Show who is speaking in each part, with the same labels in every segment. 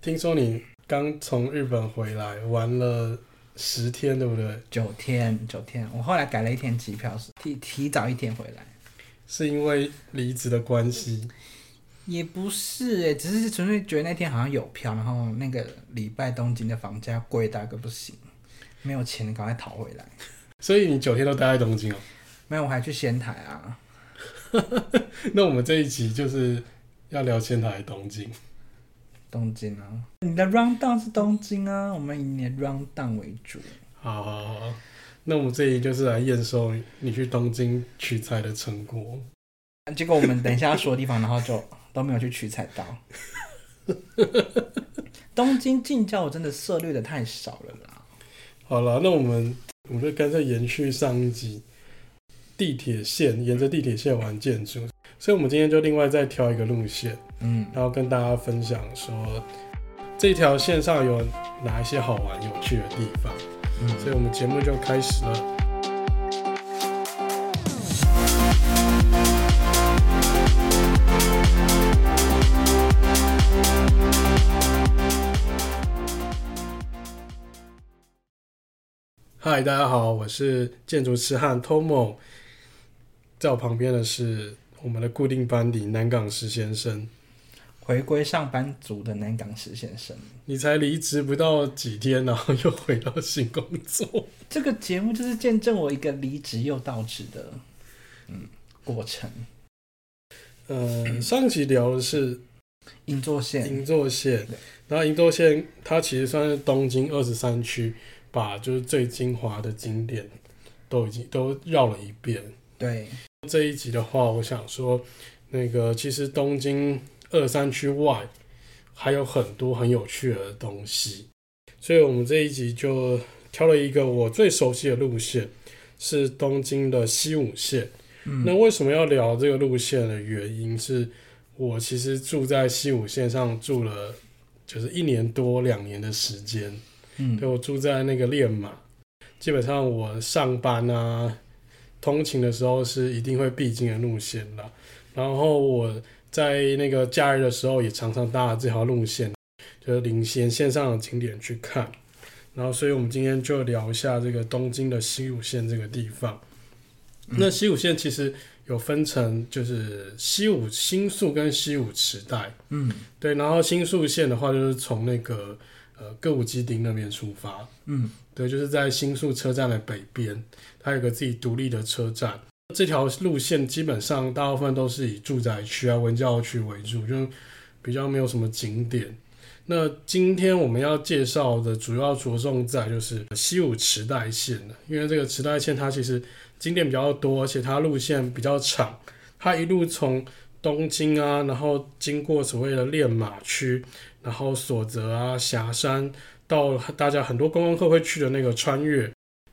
Speaker 1: 听说你刚从日本回来，玩了十天，对不对？
Speaker 2: 九天，九天。我后来改了一天机票，提提早一天回来。
Speaker 1: 是因为离职的关系？
Speaker 2: 也不是哎，只是纯粹觉得那天好像有票，然后那个礼拜东京的房价贵到个不行，没有钱，赶快逃回来。
Speaker 1: 所以你九天都待在东京哦？
Speaker 2: 没有，我还去仙台啊。
Speaker 1: 那我们这一集就是要聊仙台东京。
Speaker 2: 东京啊，你的 round down 是东京啊，我们以你的 round down 为主。
Speaker 1: 好好好，那我们这里就是来验收你去东京取材的成果。
Speaker 2: 结果我们等一下要说的地方，然后就都没有去取材到。东京近郊我真的涉猎的太少了啦。
Speaker 1: 好了，那我们我们就干脆延续上一集，地铁线沿着地铁线玩建筑，所以我们今天就另外再挑一个路线，嗯，然后跟大家分享说这条线上有哪一些好玩有趣的地方，嗯，所以我们节目就开始了。嗨，大家好，我是建筑痴汉 Tomo，在我旁边的是我们的固定班底南港石先生，
Speaker 2: 回归上班族的南港石先生。
Speaker 1: 你才离职不到几天，然后又回到新工作。
Speaker 2: 这个节目就是见证我一个离职又到职的嗯过程。
Speaker 1: 呃，上一集聊的是
Speaker 2: 银座线，
Speaker 1: 银座线，然后银座线它其实算是东京二十三区。把就是最精华的景点都已经都绕了一遍。
Speaker 2: 对，
Speaker 1: 这一集的话，我想说，那个其实东京二三区外还有很多很有趣的东西，所以我们这一集就挑了一个我最熟悉的路线，是东京的西武线。嗯。那为什么要聊这个路线的原因是，我其实住在西武线上住了就是一年多两年的时间。嗯，对，我住在那个练马，基本上我上班啊、通勤的时候是一定会必经的路线啦。然后我在那个假日的时候也常常搭这条路线，就是领先线上的景点去看。然后，所以我们今天就聊一下这个东京的西武线这个地方。嗯、那西武线其实有分成，就是西武新宿跟西武池袋。嗯，对。然后新宿线的话，就是从那个。呃，歌舞伎町那边出发，嗯，对，就是在新宿车站的北边，它有个自己独立的车站。这条路线基本上大部分都是以住宅区啊、文教区为主，就比较没有什么景点。那今天我们要介绍的主要着重在就是西武池袋线，因为这个池袋线它其实景点比较多，而且它路线比较长，它一路从东京啊，然后经过所谓的练马区。然后所泽啊、霞山，到大家很多观光客会去的那个穿越，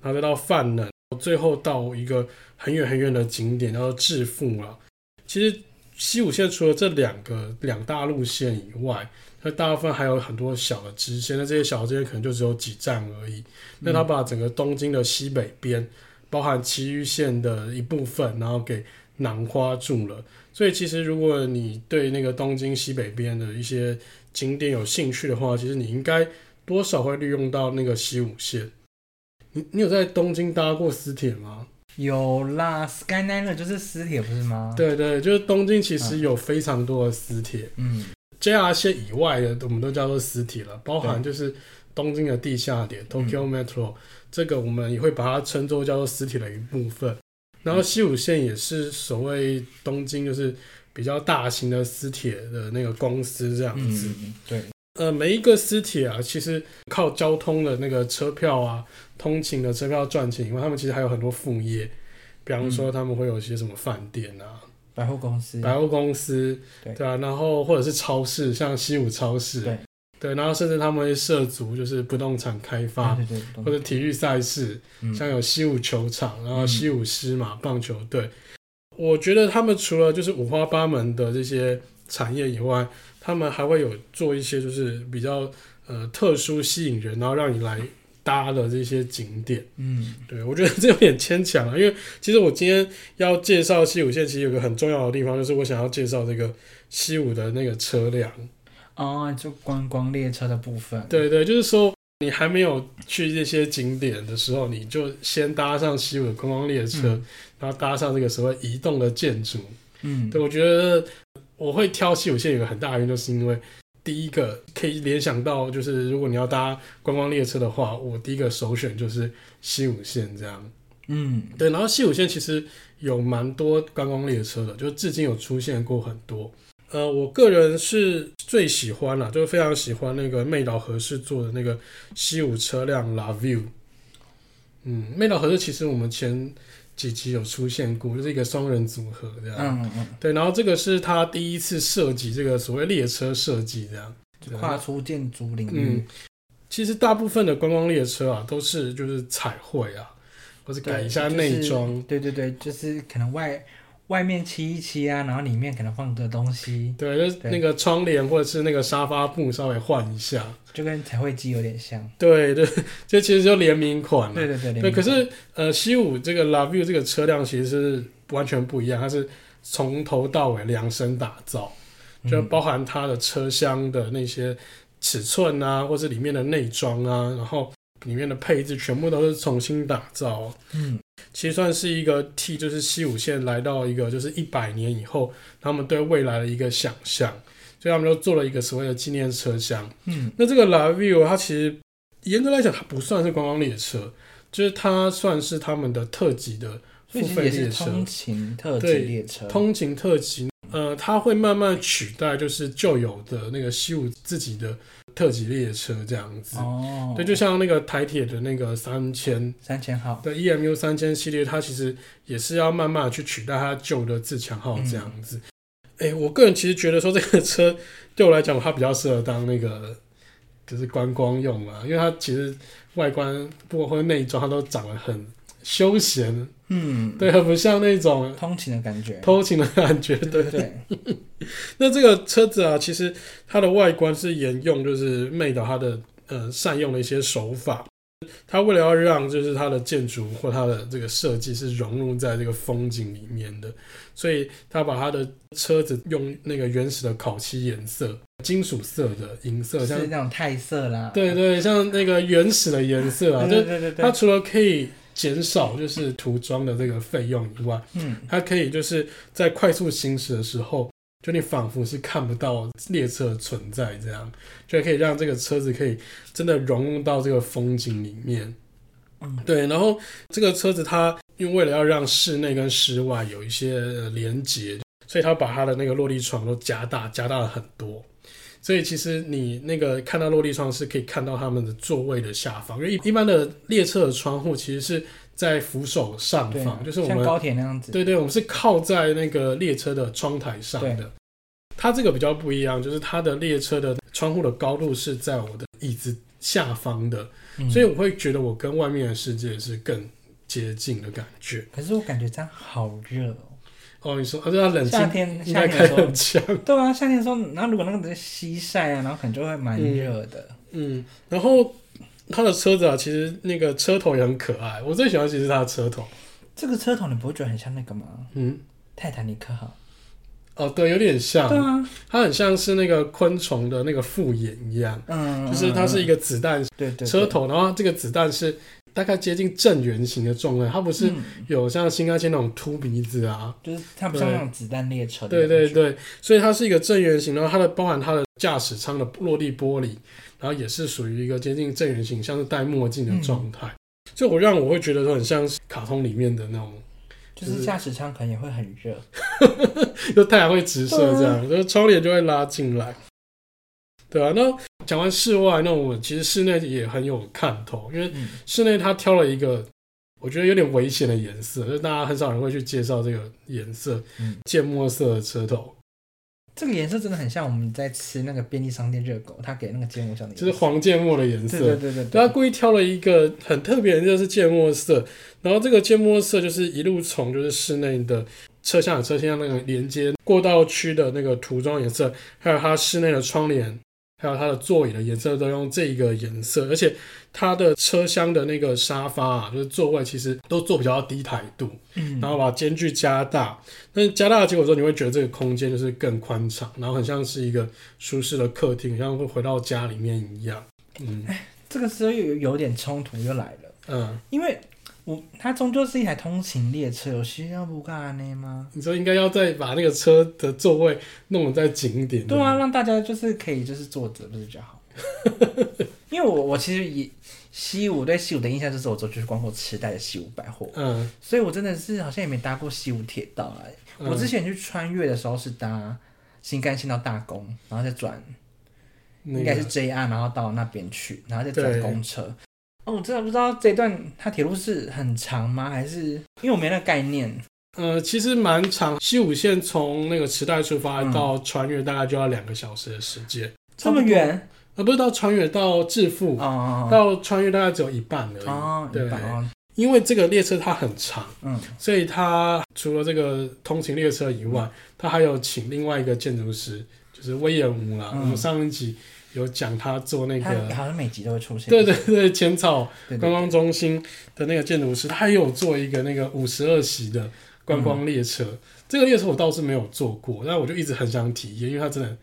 Speaker 1: 然后再到饭能，最后到一个很远很远的景点叫做致富了。其实西武线除了这两个两大路线以外，它大部分还有很多小的支线，那这些小的支线可能就只有几站而已。那它把整个东京的西北边，包含埼玉线的一部分，然后给囊括住了。所以其实如果你对那个东京西北边的一些景点有兴趣的话，其实你应该多少会利用到那个西武线。你你有在东京搭过私铁吗？
Speaker 2: 有啦，Skyliner 就是私铁不是吗？
Speaker 1: 对对，就是东京其实有非常多的私铁。嗯，JR 线以外的我们都叫做私铁了，包含就是东京的地下铁 Tokyo Metro，嗯，这个我们也会把它称作叫做私铁的一部分。然后西武线也是所谓东京就是。比较大型的私铁的那个公司这样子，
Speaker 2: 嗯、对，
Speaker 1: 呃，每一个私铁啊，其实靠交通的那个车票啊，通勤的车票赚钱以外，他们其实还有很多副业，比方说他们会有一些什么饭店啊、
Speaker 2: 百货公司、
Speaker 1: 百货公司，对，对啊，然后或者是超市，像西武超市，对，对，然后甚至他们会涉足就是不动产开发，对对对，或者体育赛事，嗯，像有西武球场，然后西武狮马棒球队。我觉得他们除了就是五花八门的这些产业以外，他们还会有做一些就是比较呃特殊吸引人，然后让你来搭的这些景点。嗯，对，我觉得这有点牵强啊，因为其实我今天要介绍西武线，其实有个很重要的地方，就是我想要介绍这个西武的那个车辆。
Speaker 2: 哦，就观光列车的部分。
Speaker 1: 对对，就是说你还没有去这些景点的时候，你就先搭上西武的观光列车，嗯、然后搭上这个所谓移动的建筑。嗯，对，我觉得我会挑西武线有个很大的原因，就是因为第一个可以联想到，就是如果你要搭观光列车的话，我第一个首选就是西武线这样。嗯，对，然后西武线其实有蛮多观光列车的，就至今有出现过很多。呃，我个人是最喜欢啦，就是非常喜欢那个妹岛和世做的那个西武车辆 La Vue。嗯，妹岛和世其实我们前几集有出现过，就是一个双人组合这样。嗯嗯。对，然后这个是他第一次设计这个所谓列车设计这
Speaker 2: 样，跨出建筑领域。
Speaker 1: 嗯，其实大部分的观光列车啊，都是就是彩绘啊。或者改一下内
Speaker 2: 装，就是，对对对，就是可能外外面漆一漆啊，然后里面可能放个东西，
Speaker 1: 对，就是那个窗帘或者是那个沙发布稍微换一下，
Speaker 2: 就跟彩绘机有点像。
Speaker 1: 对对，这其实就联名款了。
Speaker 2: 对对对，
Speaker 1: 对。可是呃，西武这个 Love You 这个车辆其实是完全不一样，它是从头到尾量身打造，就包含它的车厢的那些尺寸啊，或是里面的内装啊，然后。里面的配置全部都是重新打造，嗯，其实算是一个替就是西武线来到一个就是一百年以后，他们对未来的一个想象，所以他们就做了一个所谓的纪念车厢，嗯，那这个 La Vue 它其实严格来讲它不算是观光列车，就是它算是他们的特级的付费列车，
Speaker 2: 通勤特级列车，
Speaker 1: 通勤特级，呃，它会慢慢取代就是旧有的那个西武自己的。特级列车这样子，哦，对，就像那个台铁的那个三千。
Speaker 2: 三千号。
Speaker 1: 的 EMU 三千系列，它其实也是要慢慢去取代它旧的自强号这样子。哎、嗯欸，我个人其实觉得说这个车对我来讲，它比较适合当那个就是观光用嘛，因为它其实外观不管或者内装，它都长得很休闲。嗯，对，很不像那种
Speaker 2: 通勤的感觉，
Speaker 1: 通勤的感觉，对对，对。那这个车子啊，其实它的外观是沿用，就是妹岛它的呃善用的一些手法。它为了要让就是它的建筑或它的这个设计是融入在这个风景里面的，所以它把它的车子用那个原始的烤漆颜色、金属色的银色，像
Speaker 2: 是那种钛色啦，
Speaker 1: 对对，像那个原始的颜色啊，对对对对，它除了可以。减少就是涂装的这个费用以外，嗯，它可以就是在快速行驶的时候，就你仿佛是看不到列车存在，这样就可以让这个车子可以真的融入到这个风景里面。嗯，对。然后这个车子它因为为了要让室内跟室外有一些连接，所以它把它的那个落地窗都加大，加大了很多。所以其实你那个看到落地窗是可以看到他们的座位的下方，因为一般的列车的窗户其实是在扶手上方，就是我们
Speaker 2: 像高铁那样子。
Speaker 1: 对对，我们是靠在那个列车的窗台上的。它这个比较不一样，就是它的列车的窗户的高度是在我的椅子下方的，嗯，所以我会觉得我跟外面的世界是更接近的感觉。
Speaker 2: 可是我感觉这样好热哦。
Speaker 1: 哦，你说，啊，对啊，冷气
Speaker 2: 夏天夏天的时候，对啊，夏天的时候，然后如果那个在西晒啊，然后可能就会蛮热的
Speaker 1: 嗯。嗯，然后它的车子啊，其实那个车头也很可爱，我最喜欢其实是它的车头。
Speaker 2: 这个车头你不会觉得很像那个吗？嗯，泰坦尼克号。
Speaker 1: 哦，对，有点像。
Speaker 2: 对啊，
Speaker 1: 它很像是那个昆虫的那个复眼一样。嗯，就是它是一个子弹对对车头，然后这个子弹是。大概接近正圆形的状态，它不是有像新干线那种凸鼻子啊，
Speaker 2: 就是它不像那种子弹列车。
Speaker 1: 对对对，所以它是一个正圆形，然后它的包含它的驾驶舱的落地玻璃，然后也是属于一个接近正圆形，像是戴墨镜的状态。就、嗯、我让我会觉得说很像卡通里面的那种，
Speaker 2: 就是驾驶舱可能也会很热，
Speaker 1: 就太阳会直射这样，就是窗帘就会拉进来。对啊，那讲完室外，那我其实室内也很有看头，因为室内他挑了一个我觉得有点危险的颜色，就大家很少人会去介绍这个颜色，嗯，芥末色的车头。
Speaker 2: 这个颜色真的很像我们在吃那个便利商店热狗，他给那个芥末酱的，
Speaker 1: 就是黄芥末的颜色。
Speaker 2: 对对对对，
Speaker 1: 他故意挑了一个很特别的就是芥末色，然后这个芥末色就是一路从就是室内的车厢和车厢那个连接过道区的那个涂装颜色，还有它室内的窗帘。还有它的座椅的颜色都用这个颜色，而且它的车厢的那个沙发啊，就是座位其实都做比较低台度，嗯，然后把间距加大，但是加大的结果之后，你会觉得这个空间就是更宽敞，然后很像是一个舒适的客厅，像会回到家里面一样，嗯，
Speaker 2: 哎，这个时候又有有点冲突又来了，
Speaker 1: 嗯，
Speaker 2: 因为。我它终究是一台通勤列车，有需要不干呢吗？
Speaker 1: 你说应该要再把那个车的座位弄得再紧一点。
Speaker 2: 对啊，让大家就是可以就是坐着，不是比较好？因为我我其实以西武对西武的印象就是我走去逛过池袋的西武百货，嗯，所以我真的是好像也没搭过西武铁道哎。嗯、我之前去穿越的时候是搭新干线到大宫，然后再转，应该是 JR，然后到那边去，然后再转公车。哦，我真的不知道这段它铁路是很长吗？还是因为我没那个概念？
Speaker 1: 呃，其实蛮长，西武线从那个池袋出发到穿越大概就要两个小时的时间。
Speaker 2: 这么远？
Speaker 1: 呃，不是到穿越到致富，哦、到穿越大概只有一半而已。哦、对，哦、因为这个列车它很长，嗯，所以它除了这个通勤列车以外，它还有请另外一个建筑师，就是隈研吾啦。嗯、我们上一集。有讲他做那个，
Speaker 2: 好像每集都会出现。
Speaker 1: 对对对，浅草观光中心的那个建筑师，他也有做一个那个五十二席的观光列车。嗯、这个列车我倒是没有坐过，但我就一直很想体验，因为它真的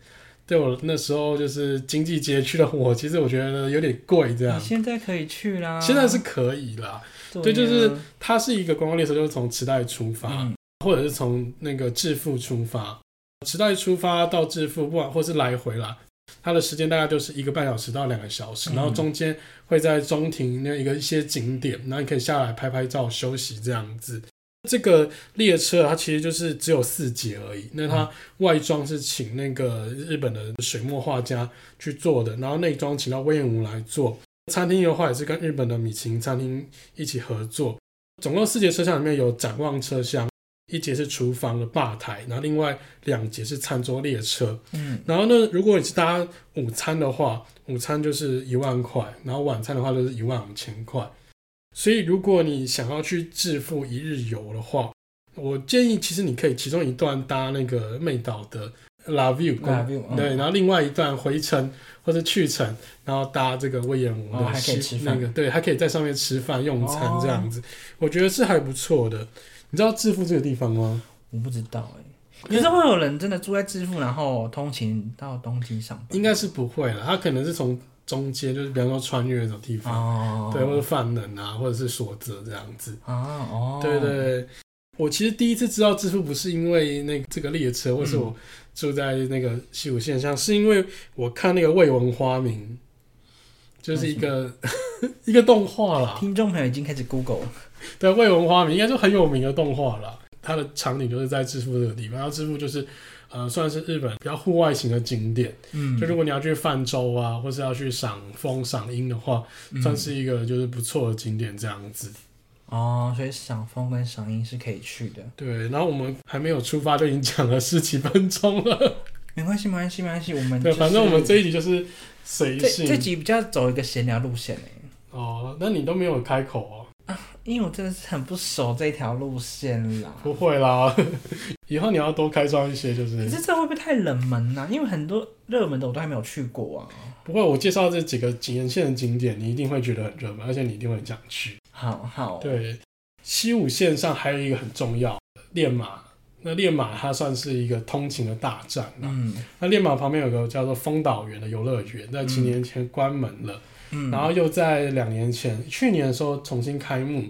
Speaker 1: 对我那时候就是经济拮据的我，其实我觉得有点贵。这样，
Speaker 2: 你现在可以去啦，
Speaker 1: 现在是可以啦。对，就是它是一个观光列车，就是从池袋出发，嗯、或者是从那个致富出发，池袋出发到致富，不管或是来回啦。它的时间大概就是一个半小时到两个小时，然后中间会在中庭那一个一些景点，然后你可以下来拍拍照休息这样子。这个列车它其实就是只有四节而已，那它外装是请那个日本的水墨画家去做的，然后内装请到隈研吾来做。餐厅的话也是跟日本的米其林餐厅一起合作。总共四节车厢里面有展望车厢。一节是厨房的吧台，然后另外两节是餐桌列车。嗯，然后呢，如果你是搭午餐的话，午餐就是一万块，然后晚餐的话就是一万五千块。所以如果你想要去致富一日游的话，我建议其实你可以其中一段搭那个妹岛的 La View，对，然后另外一段回程或者去程，然后搭这个隈研吾的，
Speaker 2: 还可以
Speaker 1: 对，还可以在上面吃饭用餐这样子，我觉得是还不错的。你知道致富这个地方吗？
Speaker 2: 我不知道哎、欸。可是会有人真的住在致富，然后通勤到东京上班？
Speaker 1: 应该是不会了，他可能是从中间，就是比方说穿越那种地方，哦、对，或者犯人啊，或者是所泽这样子。啊哦，对，对对。我其实第一次知道致富不是因为那个这个列车，或是我住在那个西武线上，嗯、是因为我看那个未闻花名，就是一个 一个动画啦。
Speaker 2: 听众朋友已经开始 Google 了。
Speaker 1: 对，未闻花名应该是很有名的动画了。它的场景就是在致富这个地方，然后致富就是，呃，算是日本比较户外型的景点。嗯，就如果你要去泛舟啊，或是要去赏风、赏樱的话，嗯、算是一个就是不错的景点这样子。
Speaker 2: 哦，所以赏风跟赏樱是可以去的。
Speaker 1: 对，然后我们还没有出发就已经讲了十几分钟了。
Speaker 2: 没关系，没关系，没关系。我们、
Speaker 1: 就是、对，反正我们这一集就是随性。
Speaker 2: 这集比较走一个闲聊路线。
Speaker 1: 哦，那你都没有开口哦。
Speaker 2: 啊，因为我真的是很不熟这条路线啦。
Speaker 1: 不会啦，以后你要多开创一些，就是。
Speaker 2: 可是这会不会太冷门呢、啊？因为很多热门的我都还没有去过啊。
Speaker 1: 不会，我介绍这几个景沿线的景点，你一定会觉得很热门，而且你一定会很想去。
Speaker 2: 好好。
Speaker 1: 对，西武线上还有一个很重要的练马，那练马它算是一个通勤的大站。嗯。那练马旁边有个叫做丰岛园的游乐园，在几年前关门了。嗯嗯，然后又在两年前，去年的时候重新开幕，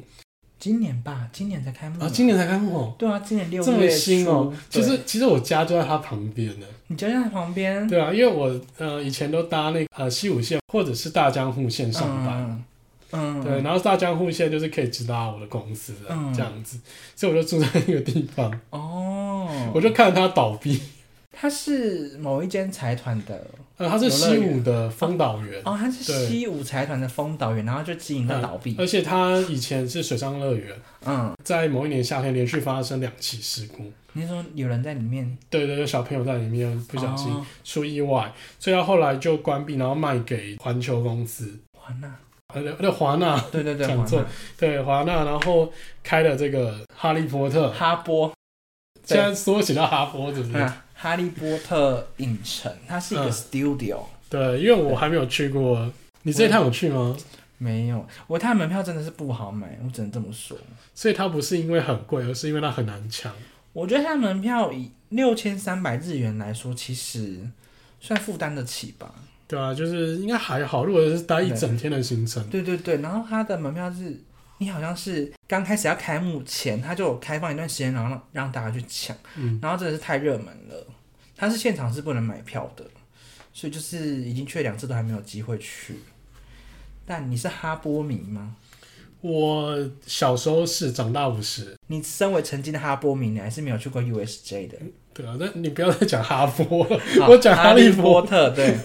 Speaker 2: 今年吧，今年才开幕啊，
Speaker 1: 今年才开幕哦，
Speaker 2: 对啊，今年六月
Speaker 1: 这么新哦。其实其实我家就在它旁边呢，
Speaker 2: 你家就在旁边？
Speaker 1: 对啊，因为我呃以前都搭那个呃西武线或者是大江户线上班，嗯，对，然后大江户线就是可以直达我的公司的这样子，所以我就住在那个地方。哦，我就看着它倒闭。
Speaker 2: 它是某一间财团的，
Speaker 1: 呃，它是西武的丰岛园
Speaker 2: 哦，它是西武财团的丰岛园，然后就经营到倒闭，
Speaker 1: 而且它以前是水上乐园，嗯，在某一年夏天连续发生两起事故。
Speaker 2: 你说有人在里面？
Speaker 1: 对对，有小朋友在里面不小心出意外，哦、所以他后来就关闭，然后卖给环球公司。
Speaker 2: 华纳，
Speaker 1: 呃，对华纳，
Speaker 2: 对对对，
Speaker 1: 讲错，对华纳，然后开了这个哈利波特，
Speaker 2: 哈波，
Speaker 1: 现在缩写到哈波，是不是？
Speaker 2: 哈利波特影城，它是一个 studio。嗯、
Speaker 1: 对，因为我还没有去过，你这一趟有去吗？
Speaker 2: 没有，我它的门票真的是不好买，我只能这么说。
Speaker 1: 所以它不是因为很贵，而是因为它很难抢。
Speaker 2: 我觉得它的门票以六千三百日元来说，其实算负担得起吧。
Speaker 1: 对啊，就是应该还好。如果是待一整天的行程，
Speaker 2: 对对对，然后它的门票是，你好像是刚开始要开幕前，它就有开放一段时间，然后让让大家去抢。嗯，然后真的是太热门了，它是现场是不能买票的，所以就是已经去了两次都还没有机会去。但你是哈波迷吗？
Speaker 1: 我小时候是，长大不是。
Speaker 2: 你身为曾经的哈波迷，你还是没有去过 USJ 的。
Speaker 1: 对啊，那你不要再讲哈波我讲哈利波特。
Speaker 2: 对，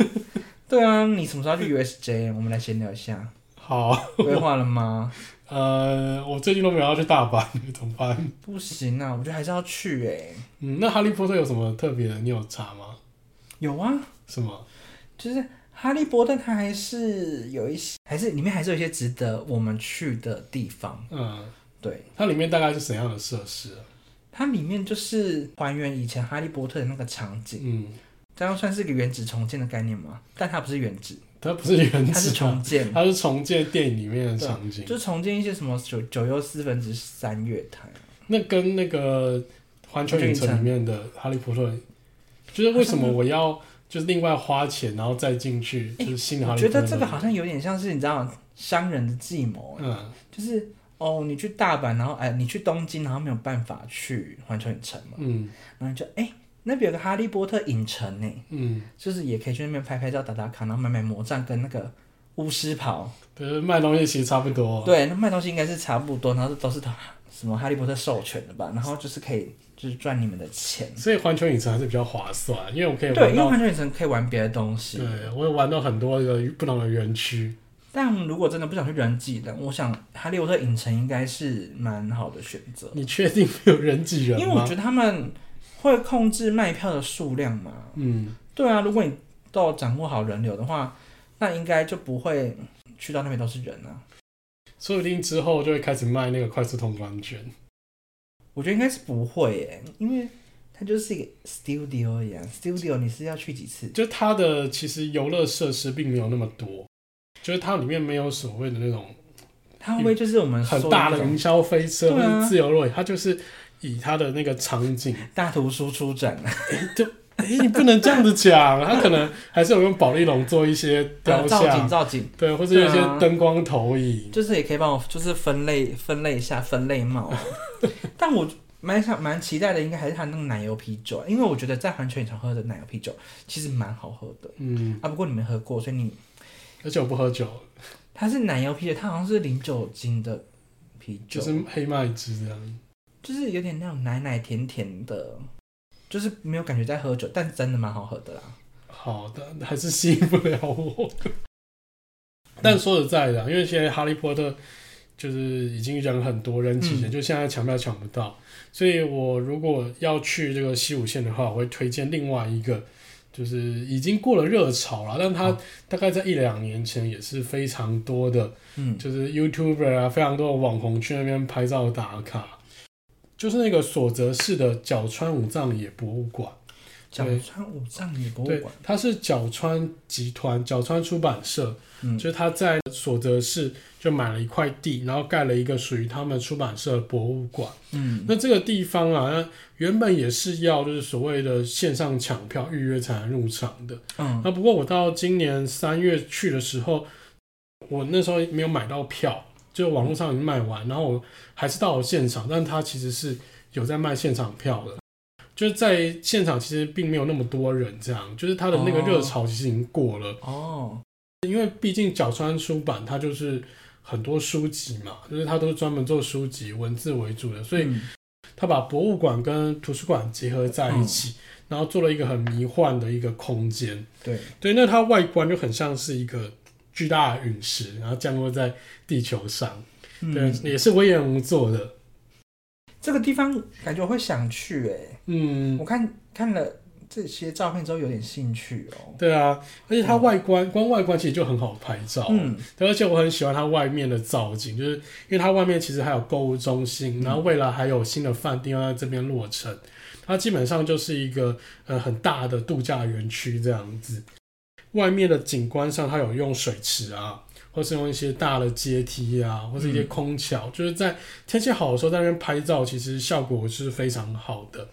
Speaker 2: 对啊，你什么时候去 USJ？我们来闲聊一下。
Speaker 1: 好，
Speaker 2: 规划了吗？
Speaker 1: 呃，我最近都没有要去大阪，怎么办？
Speaker 2: 不行啊，我觉得还是要去哎、欸。
Speaker 1: 嗯，那哈利波特有什么特别的？你有查吗？
Speaker 2: 有啊。
Speaker 1: 什么？
Speaker 2: 就是。哈利波特，它还是有一些，还是里面还是有一些值得我们去的地方。嗯，对，
Speaker 1: 它里面大概是怎样的设施啊？
Speaker 2: 它里面就是还原以前哈利波特的那个场景。嗯，这样算是一个原址重建的概念吗？但它不是原址，
Speaker 1: 它不是原址，
Speaker 2: 它是重建，
Speaker 1: 它是重建电影里面的场景，
Speaker 2: 就重建一些什么九九又四分之三月台。
Speaker 1: 那跟那个环球影城里面的哈利波特，就是为什么我要？就是另外花钱，然后再进去，欸、就是新的。我
Speaker 2: 觉得这个好像有点像是你知道商人的计谋，嗯，就是哦，你去大阪，然后哎，你去东京，然后没有办法去环球影城嘛，嗯，然后就哎、欸，那边有个哈利波特影城呢，嗯，就是也可以去那边拍拍照、打打卡，然后买买魔杖跟那个巫师袍，
Speaker 1: 对，卖东西其实差不多，
Speaker 2: 对，那卖东西应该是差不多，然后都是他什么哈利波特授权的吧，然后就是可以。就是赚你们的钱，
Speaker 1: 所以环球影城还是比较划算，因为我可以玩
Speaker 2: 对，因为环球影城可以玩别的东西。
Speaker 1: 对，我有玩到很多个不同的园区。
Speaker 2: 但如果真的不想去人挤人，我想哈利波特影城应该是蛮好的选择。
Speaker 1: 你确定没有人挤人？
Speaker 2: 因为我觉得他们会控制卖票的数量嘛。嗯，对啊，如果你都掌握好人流的话，那应该就不会去到那边都是人啊。
Speaker 1: 说不定之后就会开始卖那个快速通关券。
Speaker 2: 我觉得应该是不会耶，因为它就是一个 studio 一样，studio 你是要去几次？
Speaker 1: 就它的其实游乐设施并没有那么多，就是它里面没有所谓的那种，
Speaker 2: 它会不会就是我们
Speaker 1: 很大的云霄飞车或者自由落体？它就是以他的那个场景。
Speaker 2: 大图输出展，
Speaker 1: 就哎，你不能这样子讲，他可能还是有用保丽龙做一些雕像、
Speaker 2: 造景、造景，
Speaker 1: 对，或者有一些灯光投影，
Speaker 2: 就是也可以帮我就是分类分类一下分类帽。但我蛮想蛮期待的，应该还是他那个奶油啤酒，因为我觉得在环球影城喝的奶油啤酒其实蛮好喝的。嗯。啊，不过你没喝过，所以你
Speaker 1: 而且我不喝酒。
Speaker 2: 它是奶油啤酒，它好像是零酒精的啤酒，
Speaker 1: 就是黑麦汁这样，
Speaker 2: 就是有点那种奶奶甜甜的，就是没有感觉在喝酒，但真的蛮好喝的啦。
Speaker 1: 好的，还是吸引不了我。但说实在的，因为现在哈利波特。就是已经人很多人挤人，嗯、就现在抢票抢不到，所以我如果要去这个西武线的话，我会推荐另外一个，就是已经过了热潮了，但它大概在一两年前也是非常多的，嗯，就是 YouTuber 啊，非常多的网红去那边拍照打卡，就是那个所泽市的角川武藏野博物馆。
Speaker 2: 角川武藏野博物馆，
Speaker 1: 它是角川集团角川出版社，嗯，就是他在所泽市就买了一块地，然后盖了一个属于他们出版社的博物馆，嗯，那这个地方啊，原本也是要就是所谓的线上抢票预约才能入场的，嗯，那不过我到今年三月去的时候，我那时候没有买到票，就网络上已经卖完，然后我还是到了现场，但他其实是有在卖现场票的。就是在现场，其实并没有那么多人，这样就是他的那个热潮其实已经过了哦。因为毕竟角川出版，它就是很多书籍嘛，就是它都是专门做书籍文字为主的，所以他把博物馆跟图书馆结合在一起，然后做了一个很迷幻的一个空间。对对，那它外观就很像是一个巨大的陨石，然后降落在地球上。对，也是威廉姆做的。
Speaker 2: 这个地方感觉我会想去哎、欸，嗯，我看看了这些照片之后有点兴趣哦。
Speaker 1: 对啊，而且它外观，嗯、光外观其实就很好拍照，嗯，而且我很喜欢它外面的造景，就是因为它外面其实还有购物中心，嗯、然后未来还有新的饭店要在这边落成，它基本上就是一个呃很大的度假园区这样子。外面的景观上，它有用水池啊，或是用一些大的阶梯啊，或是一些空桥，嗯、就是在天气好的时候在那边拍照，其实效果是非常好的。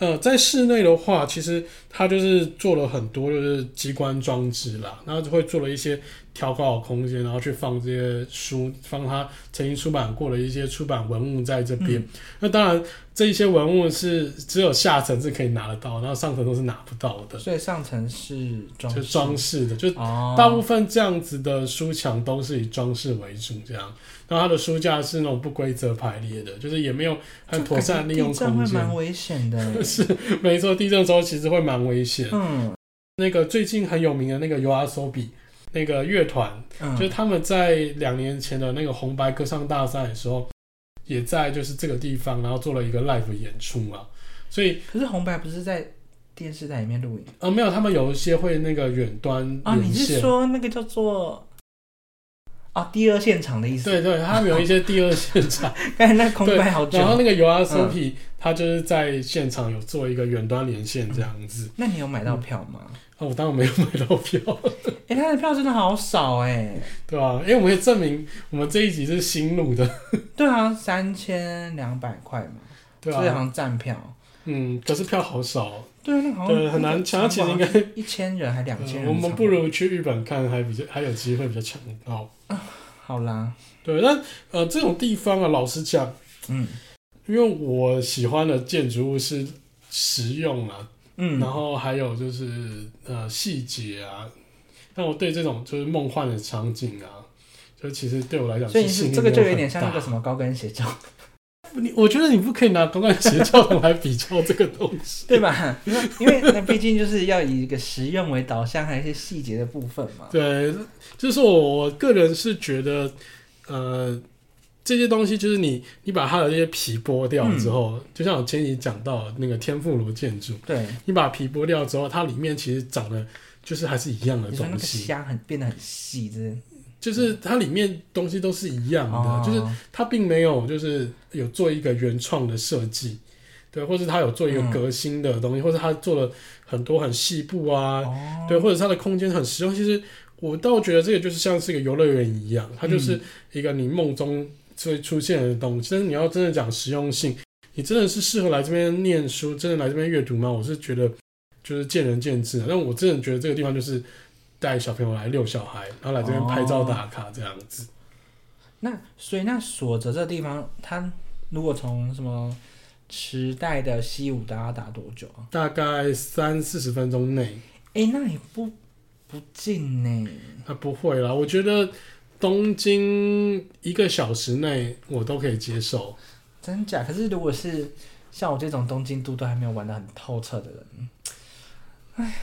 Speaker 1: 呃，在室内的话，其实它就是做了很多就是机关装置啦，然后就会做了一些调高的空间，然后去放这些书，放它曾经出版过的一些出版文物在这边。嗯、那当然。这一些文物是只有下层是可以拿得到，然后上层都是拿不到的。
Speaker 2: 所以上层是装
Speaker 1: 就装饰的，就大部分这样子的书墙都是以装饰为主，这样。然后它的书架是那种不规则排列的，就是也没有很妥善利用空间。
Speaker 2: 地震会蛮危险的。
Speaker 1: 是，没错，地震的时候其实会蛮危险。嗯，那个最近很有名的那个 YOASOBI 那个乐团，嗯、就是他们在两年前的那个红白歌唱大赛的时候。也在就是这个地方，然后做了一个 live 演出嘛，所以
Speaker 2: 可是红白不是在电视台里面录影
Speaker 1: 啊？没有，他们有一些会那个远端
Speaker 2: 啊。你是说那个叫做啊第二现场的意思？
Speaker 1: 对对，他们有一些第二现场。
Speaker 2: 刚才那空白好久。
Speaker 1: 然后那个 YOASOBI，他就是在现场有做一个远端连线这样子。
Speaker 2: 那你有买到票吗？
Speaker 1: 哦，我当然没有买到票。
Speaker 2: 哎、欸，他的票真的好少哎、欸，
Speaker 1: 对啊，因为我们可以证明我们这一集是新录的。
Speaker 2: 对啊，三千两百块嘛，对啊，好像站票。
Speaker 1: 嗯，可是票好少。
Speaker 2: 对啊，那好像对
Speaker 1: 很难抢。其实应该
Speaker 2: 一千人还两千人、
Speaker 1: 呃。我们不如去日本看，还比较还有机会比较抢到。
Speaker 2: 好啦，
Speaker 1: 对，那呃这种地方啊，老实讲，嗯，因为我喜欢的建筑物是实用啊。嗯，然后还有就是呃细节啊，但我对这种就是梦幻的场景啊，就其实对我来讲，
Speaker 2: 所以是这个就有点像那个什么高跟鞋教
Speaker 1: 你我觉得你不可以拿高跟鞋教堂来比较这个东西，
Speaker 2: 对吧？因为那毕竟就是要以一个实用为导向，还有一些细节的部分嘛。
Speaker 1: 对，就是我我个人是觉得，呃。这些东西就是你，你把它的这些皮剥掉之后，嗯、就像我前几集讲到那个天妇罗建筑，
Speaker 2: 对，
Speaker 1: 你把皮剥掉之后，它里面其实长得就是还是一样的东西，
Speaker 2: 虾很变得很细，是
Speaker 1: 就是它里面东西都是一样的，嗯、就是它并没有就是有做一个原创的设计，对，或者它有做一个革新的东西，嗯、或者它做了很多很细部啊，哦、对，或者它的空间很实用。其实我倒觉得这个就是像是一个游乐园一样，它就是一个你梦中。所以出现的东西，但是你要真的讲实用性，你真的是适合来这边念书，真的来这边阅读吗？我是觉得就是见仁见智。但我真的觉得这个地方就是带小朋友来遛小孩，然后来这边拍照打卡这样子。哦、
Speaker 2: 那所以那锁泽这地方，它如果从什么池袋的西武大概打多久啊？
Speaker 1: 大概三四十分钟内。
Speaker 2: 哎、欸，那也不不近呢。
Speaker 1: 啊，不会啦，我觉得。东京一个小时内我都可以接受，
Speaker 2: 真假？可是如果是像我这种东京都都还没有玩的很透彻的人，哎，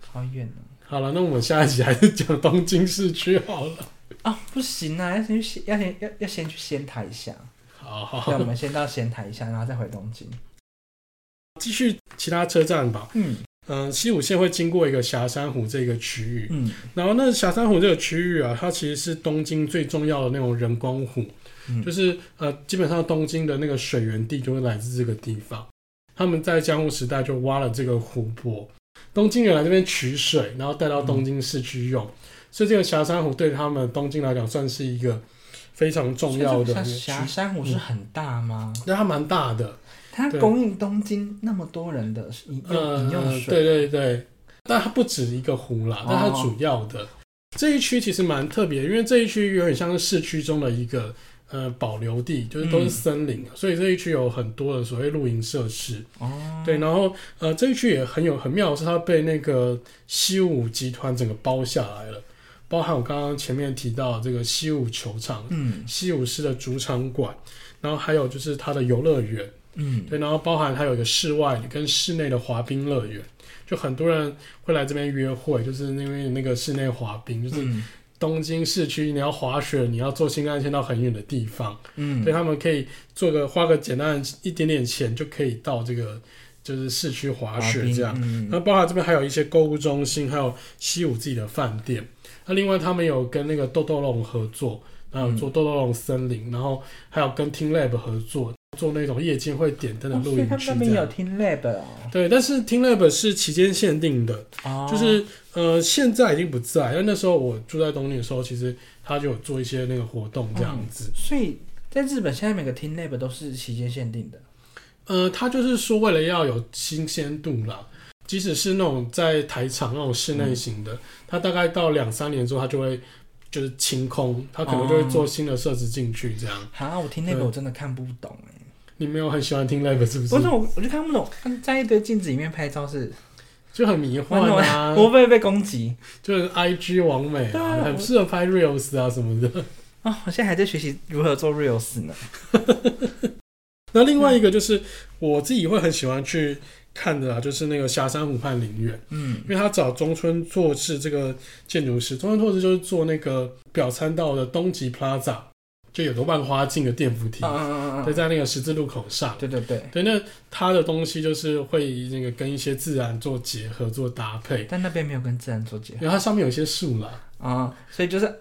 Speaker 2: 好远哦。
Speaker 1: 好了，那我们下一集还是讲东京市区好了。
Speaker 2: 啊，不行啊，要先去，要先要要先去仙台一下。
Speaker 1: 好，好，
Speaker 2: 那我们先到仙台一下，然后再回东京，
Speaker 1: 继续其他车站吧。嗯。嗯，西武线会经过一个霞山湖这个区域，嗯，然后那霞山湖这个区域啊，它其实是东京最重要的那种人工湖，嗯、就是呃，基本上东京的那个水源地就会来自这个地方。他们在江户时代就挖了这个湖泊，东京人来这边取水，然后带到东京市区用，嗯、所以这个霞山湖对他们东京来讲算是一个非常重要的。
Speaker 2: 霞山湖是很大吗？
Speaker 1: 那、嗯、它蛮大的。
Speaker 2: 它供应东京那么多人的饮饮用水，
Speaker 1: 对对对，但它不止一个湖啦，但它主要的、哦、这一区其实蛮特别，因为这一区有点像是市区中的一个呃保留地，就是都是森林，嗯、所以这一区有很多的所谓露营设施。哦，对，然后呃这一区也很有很妙的是，它被那个西武集团整个包下来了，包含我刚刚前面提到的这个西武球场，嗯，西武市的主场馆，然后还有就是它的游乐园。嗯，对，然后包含它有一个室外跟室内的滑冰乐园，就很多人会来这边约会，就是因为那个室内滑冰，就是东京市区你要滑雪，你要坐新干线到很远的地方，嗯，所以他们可以做个花个简单一点点钱就可以到这个就是市区滑雪这样。嗯，那包含这边还有一些购物中心，还有西武自己的饭店。那另外他们有跟那个豆豆龙合作，然后做豆豆龙森林，然后还有跟 teamLab 合作。做那种夜间会点灯的露营区。
Speaker 2: 哦、他们那边有 teamLab 哦。
Speaker 1: 对，但是 teamLab 是期间限定的，哦、就是呃现在已经不在，因为那时候我住在东京的时候，其实他就有做一些那个活动这样子。
Speaker 2: 嗯、所以在日本现在每个 teamLab 都是期间限定的。
Speaker 1: 呃，他就是说为了要有新鲜度啦。即使是那种在台场那种室内型的，他、嗯、大概到两三年之后，他就会就是清空，他可能就会做新的设置进去这样。
Speaker 2: 好、啊，我听那个我真的看不懂哎。
Speaker 1: 你没有很喜欢听 live 是不是？
Speaker 2: 不是我，我就看不懂。在一堆镜子里面拍照是，
Speaker 1: 就很迷幻啊。
Speaker 2: 不会被攻击，
Speaker 1: 就是 IG 王美很适合拍 reels 啊什么的。
Speaker 2: 啊、哦，我现在还在学习如何做 reels 呢。
Speaker 1: 那另外一个就是我自己会很喜欢去。看的啊，就是那个霞山湖畔林园，嗯，因为他找中村拓志这个建筑师，中村拓志就是做那个表参道的东极 Plaza，就有个万花镜的电扶梯，嗯嗯嗯，就在那个十字路口上，
Speaker 2: 对对对，
Speaker 1: 对，那它的东西就是会那个跟一些自然做结合、做搭配，
Speaker 2: 但那边没有跟自然做结合，
Speaker 1: 因为它上面有一些树啦，
Speaker 2: 啊，所以就是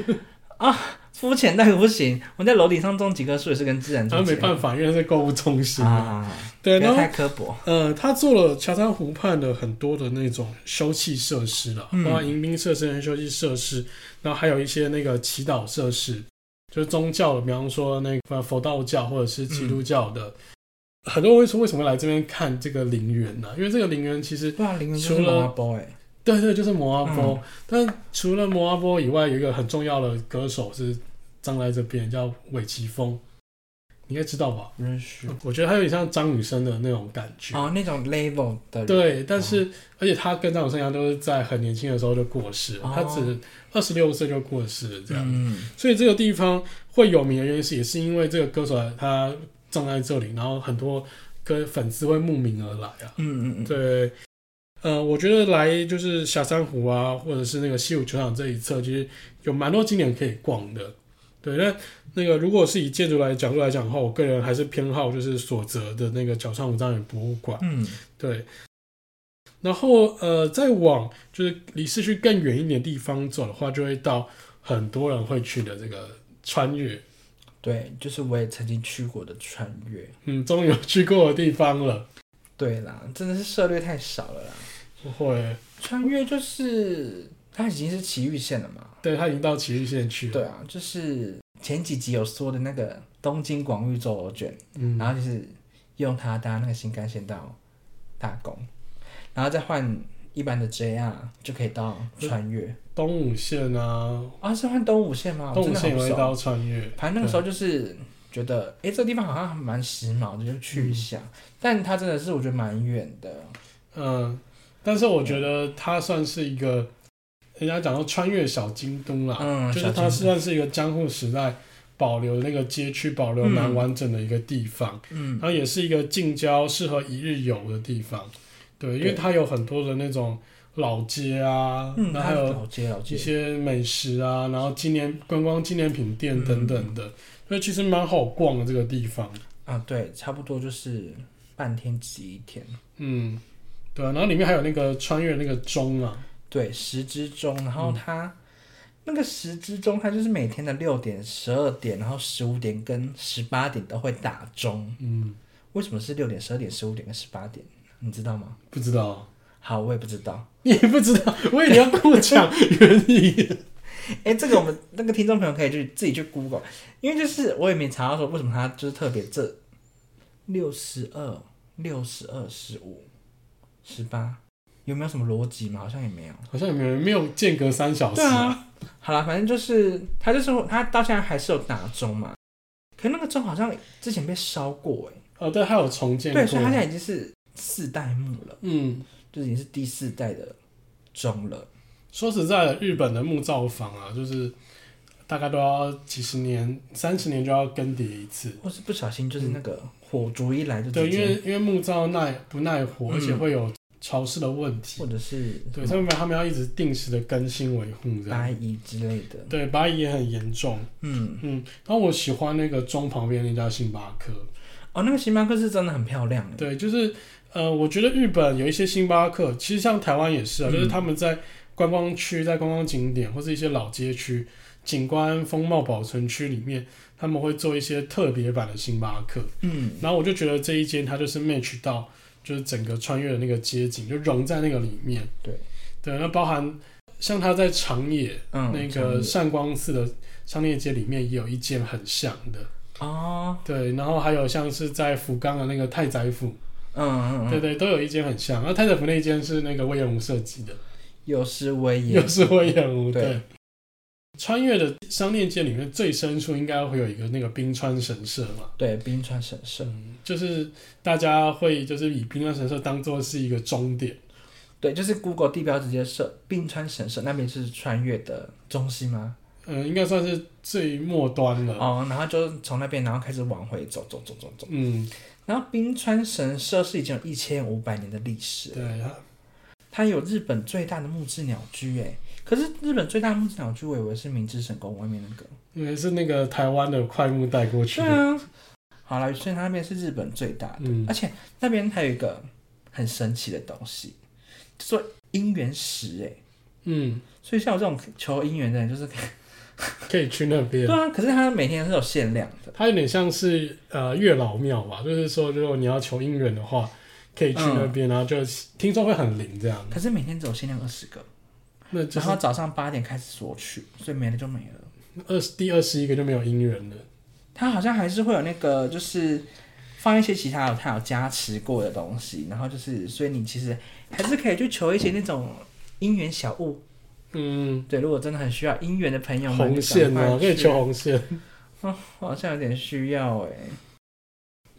Speaker 2: 啊。肤浅那个不行，我在楼顶上种几棵树也是跟自然。他
Speaker 1: 没办法，因为是购物中心
Speaker 2: 啊。
Speaker 1: 对，
Speaker 2: 然后太刻薄。
Speaker 1: 呃，他做了乔山湖畔的很多的那种休憩设施了，包括迎宾设施跟休憩设施，然后还有一些那个祈祷设施，就是宗教的，比方说那个佛道教或者是基督教的。嗯、很多人会说，为什么来这边看这个陵园呢？因为这个陵园其实
Speaker 2: 对啊，陵园除了
Speaker 1: 对对，就是摩阿波。嗯、但除了摩阿波以外，有一个很重要的歌手是葬在这边，叫尾崎丰，你应该知道吧？
Speaker 2: 认识。
Speaker 1: 我觉得他有点像张雨生的那种感觉
Speaker 2: 哦，那种 level 的。
Speaker 1: 对，但是、哦、而且他跟张雨生一样，都是在很年轻的时候就过世了，哦、他只二十六岁就过世了，这样。嗯。所以这个地方会有名的原因是，也是因为这个歌手他葬在这里，然后很多跟粉丝会慕名而来啊。嗯嗯嗯。对。呃，我觉得来就是霞山湖啊，或者是那个西武球场这一侧，其实有蛮多景点可以逛的。对，那那个如果是以建筑来角度来讲的话，我个人还是偏好就是所泽的那个角川五藏野博物馆。嗯，对。然后呃，再往就是离市区更远一点地方走的话，就会到很多人会去的这个穿越。
Speaker 2: 对，就是我也曾经去过的穿越。
Speaker 1: 嗯，终于有去过的地方了。
Speaker 2: 对啦，真的是涉猎太少了啦。
Speaker 1: 不会，
Speaker 2: 穿越就是它已经是奇遇线了嘛？
Speaker 1: 对，他已经到崎玉县去了。
Speaker 2: 对啊，就是前几集有说的那个东京广域周游券，嗯，然后就是用它搭那个新干线到大宫，然后再换一般的 JR 就可以到穿越。
Speaker 1: 东武线啊？
Speaker 2: 啊，是换东武线吗？
Speaker 1: 东武线也会到穿越。
Speaker 2: 反正那个时候就是觉得，哎对，这个地方好像蛮时髦的，就去一下。嗯、但它真的是我觉得蛮远的，
Speaker 1: 嗯。但是我觉得它算是一个，人家讲到穿越小京都啦，嗯，就是它算是一个江户时代保留那个街区保留蛮完整的一个地方，嗯，然后也是一个近郊适合一日游的地方，对，因为它有很多的那种老街啊，嗯，然后还有老街老街。一些美食啊，然后纪念观光纪念品店等等的，所以其实蛮好逛的这个地方。
Speaker 2: 啊，对，差不多就是半天挤一天，
Speaker 1: 嗯。对啊，然后里面还有那个穿越那个钟啊，
Speaker 2: 对，十之钟，然后它、嗯、那个十之钟，它就是每天的六点、十二点，然后十五点跟十八点都会打钟。嗯，为什么是六点、十二点、十五点跟十八点？你知道吗？
Speaker 1: 不知道。
Speaker 2: 好，我也不知道。
Speaker 1: 你也不知道，我以为你要跟我讲原理。
Speaker 2: 哎，这个我们那个听众朋友可以去自己去 Google，因为就是我也没查到说为什么它就是特别这六十二、六十二、十五。十八，有没有什么逻辑嘛？好像也没有，
Speaker 1: 好像也没有，没有间隔三小时。
Speaker 2: 对啊，好了，反正就是他就是他到现在还是有打钟嘛，可是那个钟好像之前被烧过哎。
Speaker 1: 哦，对，还有重建过。
Speaker 2: 对，所以他现在已经是四代目了。嗯，就已经是第四代的钟了。
Speaker 1: 说实在的，日本的木造房啊，就是大概都要几十年、三十年就要更迭一次，
Speaker 2: 或是不小心就是那个。嗯火烛一来就
Speaker 1: 对，因为因为木造耐不耐火，而且会有潮湿的问题，
Speaker 2: 或者是
Speaker 1: 对，他们他们要一直定时的更新维护，
Speaker 2: 白蚁之类的，
Speaker 1: 对，白蚁也很严重。嗯嗯，然后我喜欢那个钟旁边那家星巴克，
Speaker 2: 哦，那个星巴克是真的很漂亮。
Speaker 1: 对，就是呃，我觉得日本有一些星巴克，其实像台湾也是啊，就是他们在观光区、在观光景点或是一些老街区。景观风貌保存区里面，他们会做一些特别版的星巴克。
Speaker 2: 嗯，
Speaker 1: 然后我就觉得这一间它就是 match 到，就是整个穿越的那个街景，就融在那个里面。
Speaker 2: 对
Speaker 1: 对，那包含像他在长野、
Speaker 2: 嗯、
Speaker 1: 那个善光寺的商业街里面也有一间很像的。
Speaker 2: 哦，
Speaker 1: 对，然后还有像是在福冈的那个太宰府，
Speaker 2: 嗯嗯嗯，
Speaker 1: 对对，都有一间很像。然后太宰府那一间是那个隈研吾设计的，
Speaker 2: 又是隈研，
Speaker 1: 又是隈研吾，对。
Speaker 2: 对
Speaker 1: 穿越的商店街里面最深处应该会有一个那个冰川神社嘛？
Speaker 2: 对，冰川神社，
Speaker 1: 嗯，就是大家会就是以冰川神社当做是一个终点。
Speaker 2: 对，就是 Google 地标直接设冰川神社那边是穿越的中心吗？
Speaker 1: 嗯，应该算是最末端了。
Speaker 2: 哦，然后就从那边然后开始往回走，走，走，走，走。
Speaker 1: 嗯，
Speaker 2: 然后冰川神社是已经有一千五百年的历史。
Speaker 1: 对啊，
Speaker 2: 它有日本最大的木质鸟居，哎。可是日本最大的木质鸟居，我以为是明治神宫外面那个，
Speaker 1: 以为是那个台湾的快木带过去的。
Speaker 2: 对啊，好了，所以它那边是日本最大的，嗯、而且那边还有一个很神奇的东西，叫做姻缘石，哎，嗯，所以像我这种求姻缘的人，就是可以，
Speaker 1: 可以去那边。
Speaker 2: 对啊，可是它每天是有限量的，
Speaker 1: 它有点像是呃月老庙吧，就是说如果你要求姻缘的话，可以去那边，嗯、然后就听说会很灵这样。
Speaker 2: 可是每天只有限量二十个。
Speaker 1: 那就是、
Speaker 2: 然后早上八点开始索取，所以没了就没了。
Speaker 1: 二十第二十一个就没有姻缘了。
Speaker 2: 他好像还是会有那个，就是放一些其他有他有加持过的东西，然后就是，所以你其实还是可以去求一些那种姻缘小物。嗯，对，如果真的很需要姻缘的朋友们，
Speaker 1: 红线啊？可以求红线。
Speaker 2: 哦，好像有点需要哎。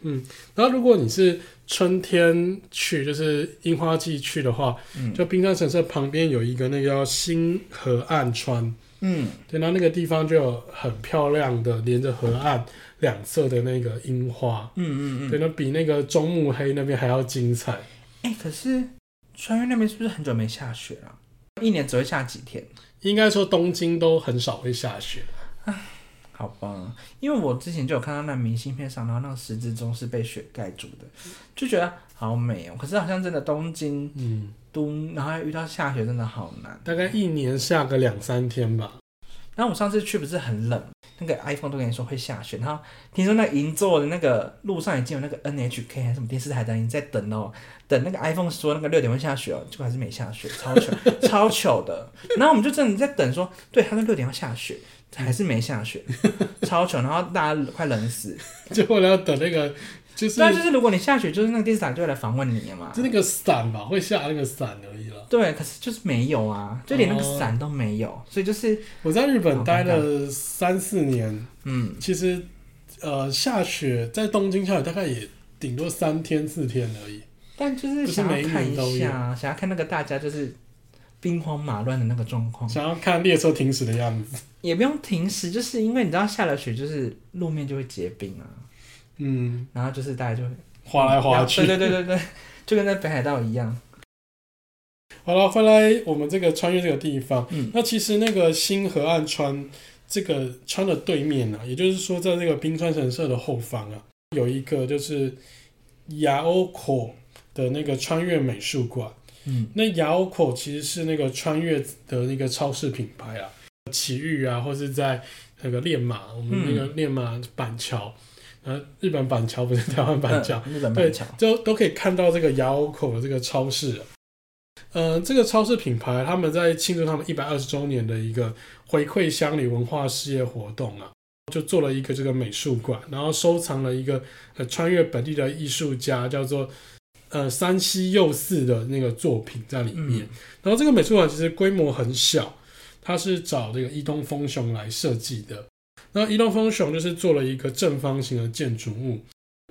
Speaker 1: 嗯，然后如果你是春天去，就是樱花季去的话，嗯，就冰川神社旁边有一个那个叫新河岸川，嗯，对，然后那个地方就有很漂亮的连着河岸两侧的那个樱花，嗯嗯嗯，对，那比那个中目黑那边还要精彩。
Speaker 2: 哎、欸，可是川越那边是不是很久没下雪了？一年只会下几天？
Speaker 1: 应该说东京都很少会下雪。
Speaker 2: 好棒，因为我之前就有看到那明信片上，然后那个十字钟是被雪盖住的，就觉得好美哦。可是好像真的东京，嗯，都然后遇到下雪真的好难，
Speaker 1: 大概一年下个两三天吧。
Speaker 2: 然后我上次去不是很冷，那个 iPhone 都跟你说会下雪，然后听说那银座的那个路上已经有那个 NHK 还是什么电视台的人在等哦，等那个 iPhone 说那个六点会下雪哦，结果还是没下雪，超糗，超糗的。然后我们就真的在等说，对，他说六点要下雪。还是没下雪，超穷，然后大家快冷死，
Speaker 1: 就为了要等那个，就是，
Speaker 2: 对，就是如果你下雪，就是那个电视台就会来访问你嘛，
Speaker 1: 就那个伞吧，会下那个伞而已了。
Speaker 2: 对，可是就是没有啊，就连那个伞都没有，哦、所以就是
Speaker 1: 我在日本待了三四年，嗯，其实呃下雪在东京下雪大概也顶多三天四天而已，
Speaker 2: 但就是想要看一下，想要看那个大家就是。兵荒马乱的那个状况，
Speaker 1: 想要看列车停驶的样子，
Speaker 2: 也不用停驶，就是因为你知道下了雪，就是路面就会结冰啊，嗯，然后就是大家就会
Speaker 1: 滑来滑去，
Speaker 2: 对对对对对，就跟在北海道一样。
Speaker 1: 好了，回来我们这个穿越这个地方，嗯，那其实那个新河岸川这个川的对面啊，也就是说在这个冰川神社的后方啊，有一个就是雅欧口的那个穿越美术馆。嗯，那 YAOKO 其实是那个穿越的那个超市品牌啊，奇遇啊，或是在那个练马，我们那个练马板桥，呃，日本板桥不是台湾板桥，
Speaker 2: 日本板桥，
Speaker 1: 就都可以看到这个 YAOKO 的这个超市。呃，这个超市品牌他们在庆祝他们一百二十周年的一个回馈乡里文化事业活动啊，就做了一个这个美术馆，然后收藏了一个呃穿越本地的艺术家叫做。呃，山西佑四的那个作品在里面，嗯、然后这个美术馆其实规模很小，它是找这个伊东丰雄来设计的。那伊东丰雄就是做了一个正方形的建筑物，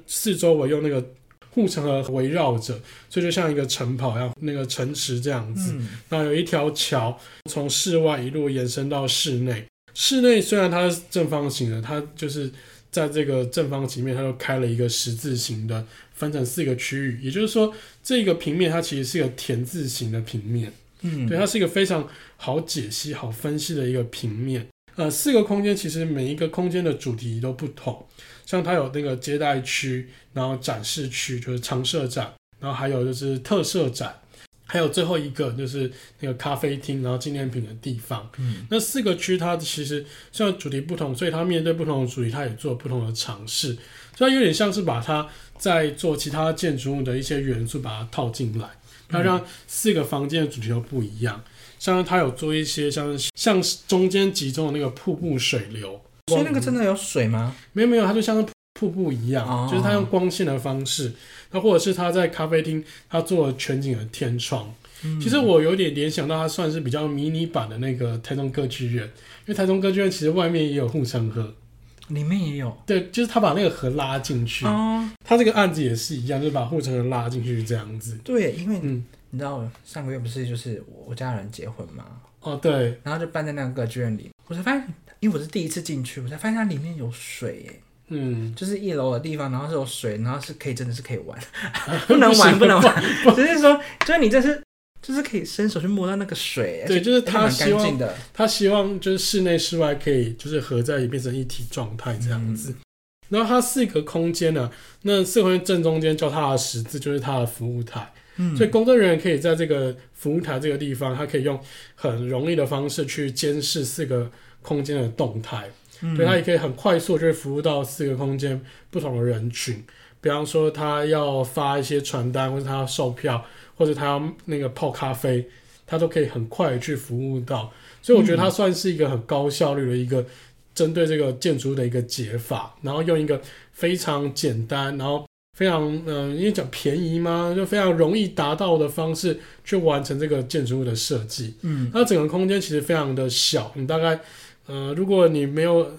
Speaker 1: 四周围用那个护城河围绕着，所以就像一个城堡一样，那个城池这样子。嗯、然后有一条桥从室外一路延伸到室内，室内虽然它是正方形的，它就是在这个正方形面，它就开了一个十字形的。分成四个区域，也就是说，这个平面它其实是一个田字形的平面，嗯，对，它是一个非常好解析、好分析的一个平面。呃，四个空间其实每一个空间的主题都不同，像它有那个接待区，然后展示区就是常设展，然后还有就是特设展，还有最后一个就是那个咖啡厅，然后纪念品的地方。嗯，那四个区它其实虽然主题不同，所以它面对不同的主题，它也做不同的尝试。所以它有点像是把它在做其他建筑物的一些元素，把它套进来，它让四个房间的主题都不一样。像它有做一些像像中间集中的那个瀑布水流，
Speaker 2: 所以那个真的有水吗？
Speaker 1: 没有没有，它就像是瀑布一样，哦、就是它用光线的方式。那或者是他在咖啡厅，他做了全景的天窗。嗯、其实我有点联想到，它算是比较迷你版的那个台中歌剧院，因为台中歌剧院其实外面也有护城河，
Speaker 2: 里面也有。
Speaker 1: 对，就是他把那个河拉进去。哦。他这个案子也是一样，就是把护城河拉进去这样子。
Speaker 2: 对，因为嗯，你知道上个月不是就是我家人结婚嘛？
Speaker 1: 哦，对。
Speaker 2: 然后就办在那个歌剧院里，我才发现，因为我是第一次进去，我才发现它里面有水耶。嗯，就是一楼的地方，然后是有水，然后是可以真的是可以玩，不能玩不能玩，只是说，就是你这是就是可以伸手去摸到那个水，
Speaker 1: 对，就是他希望的，他希望就是室内室外可以就是合在变成一体状态这样子。嗯、然后它四个空间呢，那四个空间正中间叫它的十字，就是它的服务台，嗯，所以工作人员可以在这个服务台这个地方，他可以用很容易的方式去监视四个空间的动态。对，他也可以很快速就是服务到四个空间不同的人群，比方说他要发一些传单，或者他要售票，或者他要那个泡咖啡，他都可以很快去服务到。所以我觉得它算是一个很高效率的一个针对这个建筑的一个解法，然后用一个非常简单，然后非常嗯，因为讲便宜嘛，就非常容易达到的方式去完成这个建筑物的设计。嗯，它整个空间其实非常的小，你大概。呃，如果你没有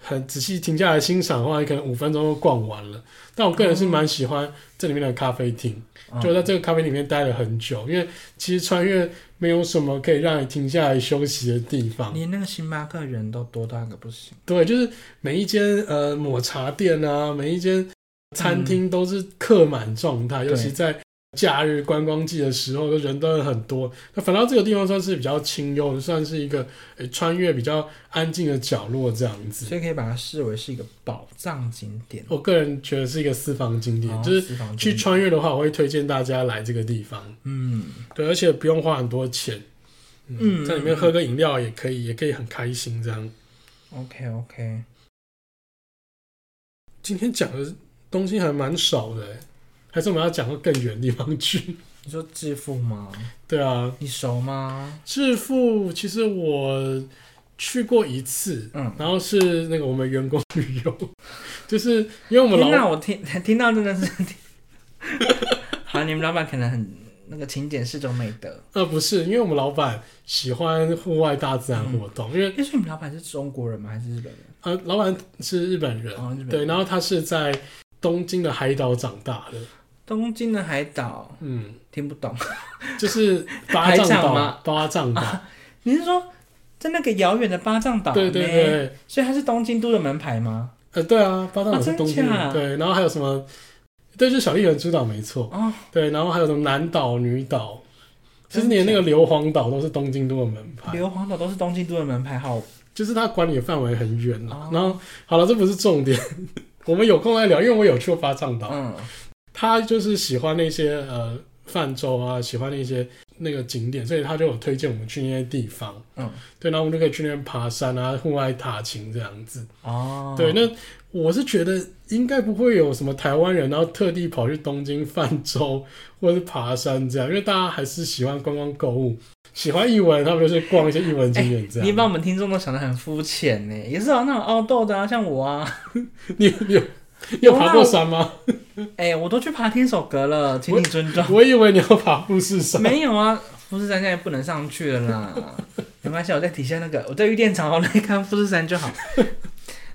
Speaker 1: 很仔细停下来欣赏的话，你可能五分钟就逛完了。但我个人是蛮喜欢这里面的咖啡厅，嗯、就在这个咖啡里面待了很久，因为其实穿越没有什么可以让你停下来休息的地方。
Speaker 2: 连那个星巴克人都多到个不行。
Speaker 1: 对，就是每一间呃抹茶店啊，每一间餐厅都是客满状态，嗯、尤其在。假日观光季的时候，人都很多。那反倒这个地方算是比较清幽，算是一个诶、欸、穿越比较安静的角落这样子，
Speaker 2: 所以可以把它视为是一个宝藏景点。
Speaker 1: 我个人觉得是一个私房景点，哦、就是去穿越的话，我会推荐大家来这个地方。嗯，对，而且不用花很多钱，嗯，嗯在里面喝个饮料也可以，也可以很开心这样。
Speaker 2: OK OK，
Speaker 1: 今天讲的东西还蛮少的、欸。还是我们要讲到更远的地方去？
Speaker 2: 你说致富吗？
Speaker 1: 对啊，
Speaker 2: 你熟吗？
Speaker 1: 致富其实我去过一次，嗯，然后是那个我们员工旅游，就是因为我们老……
Speaker 2: 那我听听到真的是，好，你们老板可能很那个勤俭是种美德。
Speaker 1: 呃，不是，因为我们老板喜欢户外大自然活动，嗯、因为
Speaker 2: 因为你们老板是中国人吗？还是日本人？
Speaker 1: 呃，老板是日本人，哦、日本人对，然后他是在东京的海岛长大的。
Speaker 2: 东京的海岛，嗯，听不懂，
Speaker 1: 就是八丈岛吗？八丈岛、啊，
Speaker 2: 你是说在那个遥远的八丈岛？
Speaker 1: 对对对，
Speaker 2: 所以它是东京都的门牌吗？
Speaker 1: 呃，对啊，八丈岛是东京。的，啊、对，然后还有什么？对，就是小笠原诸岛没错，哦，对，然后还有什么南岛、女岛，其实连那个硫磺岛都是东京都的门牌，
Speaker 2: 硫磺岛都是东京都的门牌号，
Speaker 1: 就是它管理的范围很远了。哦、然后好了，这不是重点，我们有空来聊，因为我有去过八丈岛，嗯。他就是喜欢那些呃泛舟啊，喜欢那些那个景点，所以他就有推荐我们去那些地方。嗯，对，然后我们就可以去那边爬山啊，户外踏青这样子。哦，对，那我是觉得应该不会有什么台湾人，然后特地跑去东京泛舟或者是爬山这样，因为大家还是喜欢观光购物，喜欢译文，他们就是逛一些译文景点这样。
Speaker 2: 欸、你把我们听众都想得很肤浅呢，也是有那种凹豆的啊，像我啊，
Speaker 1: 你有。有爬过山吗？
Speaker 2: 哎、欸，我都去爬天守阁了，请你尊重。
Speaker 1: 我，我以为你要爬富士山。
Speaker 2: 没有啊，富士山现在不能上去了啦。没关系，我在底下那个，我在玉电厂我来看富士山就好。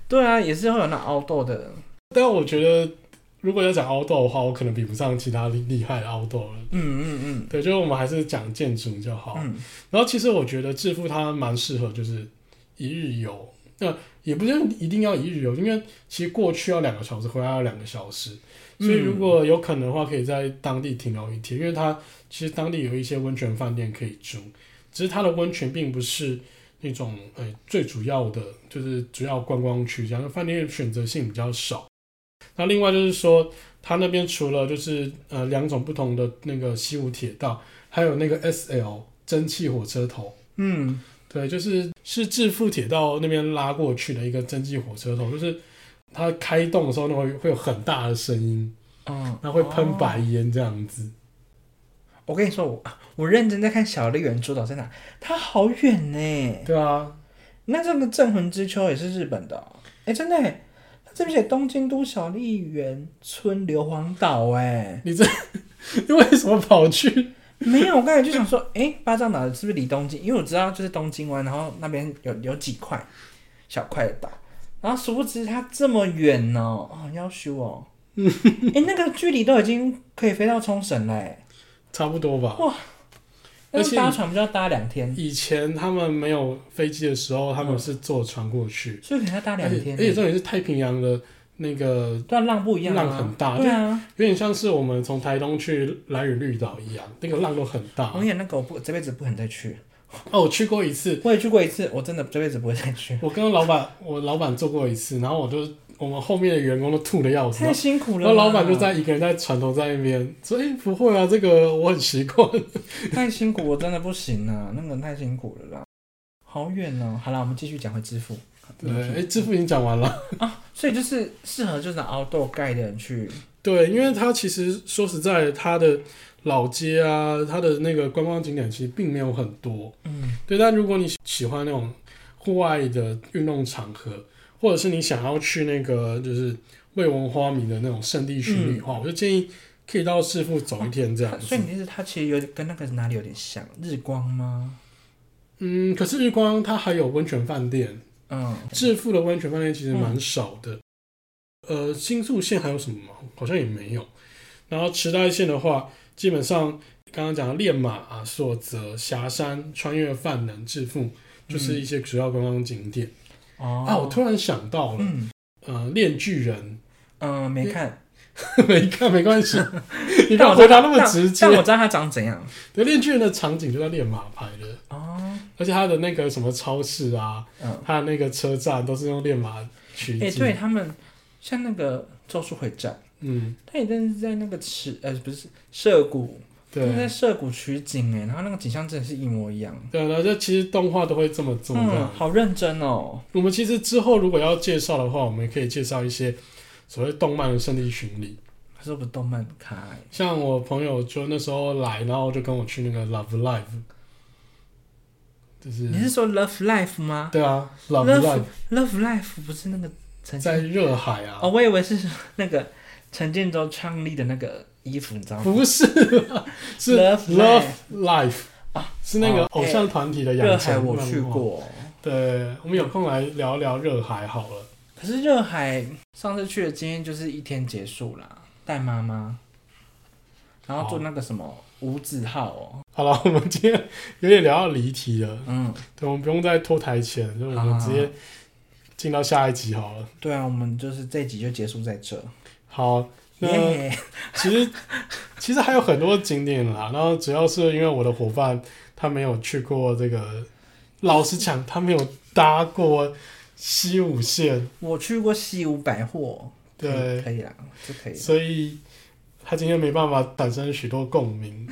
Speaker 2: 对啊，也是会有那 outdoor 的。
Speaker 1: 但我觉得，如果要讲 outdoor 的话，我可能比不上其他厉厉害的 outdoor 了。嗯嗯嗯。对，就是我们还是讲建筑就好。嗯。然后其实我觉得致富它蛮适合，就是一日游。那也不是一定要一日游，因为其实过去要两个小时，回来要两个小时，所以如果有可能的话，可以在当地停留一天，因为它其实当地有一些温泉饭店可以住，只是它的温泉并不是那种诶、欸、最主要的，就是主要观光区这样，饭店选择性比较少。那另外就是说，它那边除了就是呃两种不同的那个西武铁道，还有那个 SL 蒸汽火车头。
Speaker 2: 嗯，
Speaker 1: 对，就是是致富铁道那边拉过去的一个蒸汽火车头，就是它开动的时候，那会会有很大的声音，
Speaker 2: 嗯，
Speaker 1: 然后会喷白烟这样子。
Speaker 2: 我跟你说，我我认真在看小笠原诸岛在哪，它好远呢。
Speaker 1: 对啊，
Speaker 2: 那这个镇魂之秋也是日本的，哎，真的，它这边写东京都小笠原村硫磺岛，哎，
Speaker 1: 你这 你为什么跑去？
Speaker 2: 没有，我刚才就想说，哎，八丈岛是不是离东京？因为我知道就是东京湾，然后那边有有几块小块的岛，然后殊不知它这么远呢，哦，要修哦，哎，那个距离都已经可以飞到冲绳嘞。
Speaker 1: 差不多吧。
Speaker 2: 哇！而且搭船不就要搭两天？
Speaker 1: 以前他们没有飞机的时候，他们是坐船过去，
Speaker 2: 嗯、所以可能要搭两天。
Speaker 1: 而且重点是太平洋的那个，
Speaker 2: 对，浪不一样，
Speaker 1: 浪很大，
Speaker 2: 对啊，
Speaker 1: 有点像是我们从台东去兰屿绿岛一样，那个浪都很大。
Speaker 2: 我演那个，我不这辈子不可能再去。
Speaker 1: 哦，我去过一次，
Speaker 2: 我也去过一次，我真的这辈子不会再去。
Speaker 1: 我跟老板，我老板做过一次，然后我就。我们后面的员工都吐的要死，
Speaker 2: 太辛苦了。
Speaker 1: 然后老板就在一个人在船头在那边说：“哎，不会啊，这个我很习惯。”
Speaker 2: 太辛苦，我真的不行啊，那个人太辛苦了啦，好远哦。好了，我们继续讲回致富。
Speaker 1: 对，哎，致富已经讲完了
Speaker 2: 啊，所以就是适合就是 outdoor guide 的人去。
Speaker 1: 对，因为它其实说实在，它的老街啊，它的那个观光景点其实并没有很多。
Speaker 2: 嗯，
Speaker 1: 对。但如果你喜欢那种户外的运动场合，或者是你想要去那个就是未闻花名的那种圣地巡礼的话，嗯、我就建议可以到致富走一天这样子。
Speaker 2: 所以你意思它其实有点跟那个哪里有点像日光吗？
Speaker 1: 嗯，可是日光它还有温泉饭店。
Speaker 2: 嗯，
Speaker 1: 致富的温泉饭店其实蛮少的。嗯、呃，新宿线还有什么吗？好像也没有。然后池袋线的话，基本上刚刚讲的练马啊、所泽、霞山、穿越饭能、致富，就是一些主要观光景点。
Speaker 2: 哦、
Speaker 1: 啊！我突然想到了，
Speaker 2: 嗯，
Speaker 1: 呃，练巨人，
Speaker 2: 嗯、呃，没看，
Speaker 1: 没看，没关系。你看我回答那么直接，
Speaker 2: 但我知道他长怎样。
Speaker 1: 对，链锯人的场景就在练马牌的
Speaker 2: 哦，
Speaker 1: 而且他的那个什么超市啊，
Speaker 2: 嗯，
Speaker 1: 他的那个车站都是用练马取景。
Speaker 2: 哎、欸，对他们，像那个《咒术回战》，
Speaker 1: 嗯，
Speaker 2: 他也真是在那个池，呃，不是涩谷。对，在涩谷取景哎，然后那个景象真的是一模一样。
Speaker 1: 对，然后就其实动画都会这么做，嗯、
Speaker 2: 好认真哦。
Speaker 1: 我们其实之后如果要介绍的话，我们也可以介绍一些所谓动漫的圣地巡礼。
Speaker 2: 可是我不是动漫咖，
Speaker 1: 像我朋友就那时候来，然后就跟我去那个 Love Life，就是
Speaker 2: 你是说 Love Life 吗？
Speaker 1: 对啊，Love Life
Speaker 2: Love Life 不是那个
Speaker 1: 在热海啊？
Speaker 2: 哦，我以为是那个陈建州创立的那个。衣服你知道吗？
Speaker 1: 不是，是 Love Life 啊，是那个偶像团体的养成。热
Speaker 2: 海我去过，
Speaker 1: 对，我们有空来聊聊热海好了。
Speaker 2: 可是热海上次去的经验就是一天结束啦，带妈妈，然后坐那个什么五子号哦。
Speaker 1: 好了，我们今天有点聊到离题了，
Speaker 2: 嗯，
Speaker 1: 对，我们不用再拖台前，就我们直接进到下一集好了。
Speaker 2: 对啊，我们就是这一集就结束在这。
Speaker 1: 好。那其实其实还有很多景点啦，然后主要是因为我的伙伴他没有去过这个，老实讲他没有搭过西武线。
Speaker 2: 我去过西武百货，
Speaker 1: 对，
Speaker 2: 可以啦，就可以。
Speaker 1: 所以他今天没办法产生许多共鸣。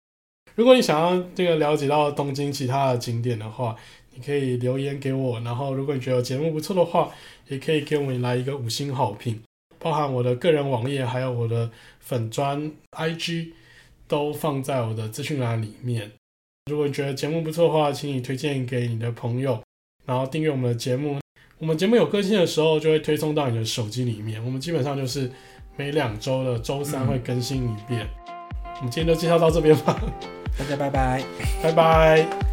Speaker 1: 如果你想要这个了解到东京其他的景点的话，你可以留言给我。然后如果你觉得节目不错的话，也可以给我们来一个五星好评。包含我的个人网页，还有我的粉砖 IG，都放在我的资讯栏里面。如果你觉得节目不错的话，请你推荐给你的朋友，然后订阅我们的节目。我们节目有更新的时候，就会推送到你的手机里面。我们基本上就是每两周的周三会更新一遍。嗯、我们今天就介绍到这边吧，
Speaker 2: 大家拜拜，
Speaker 1: 拜拜。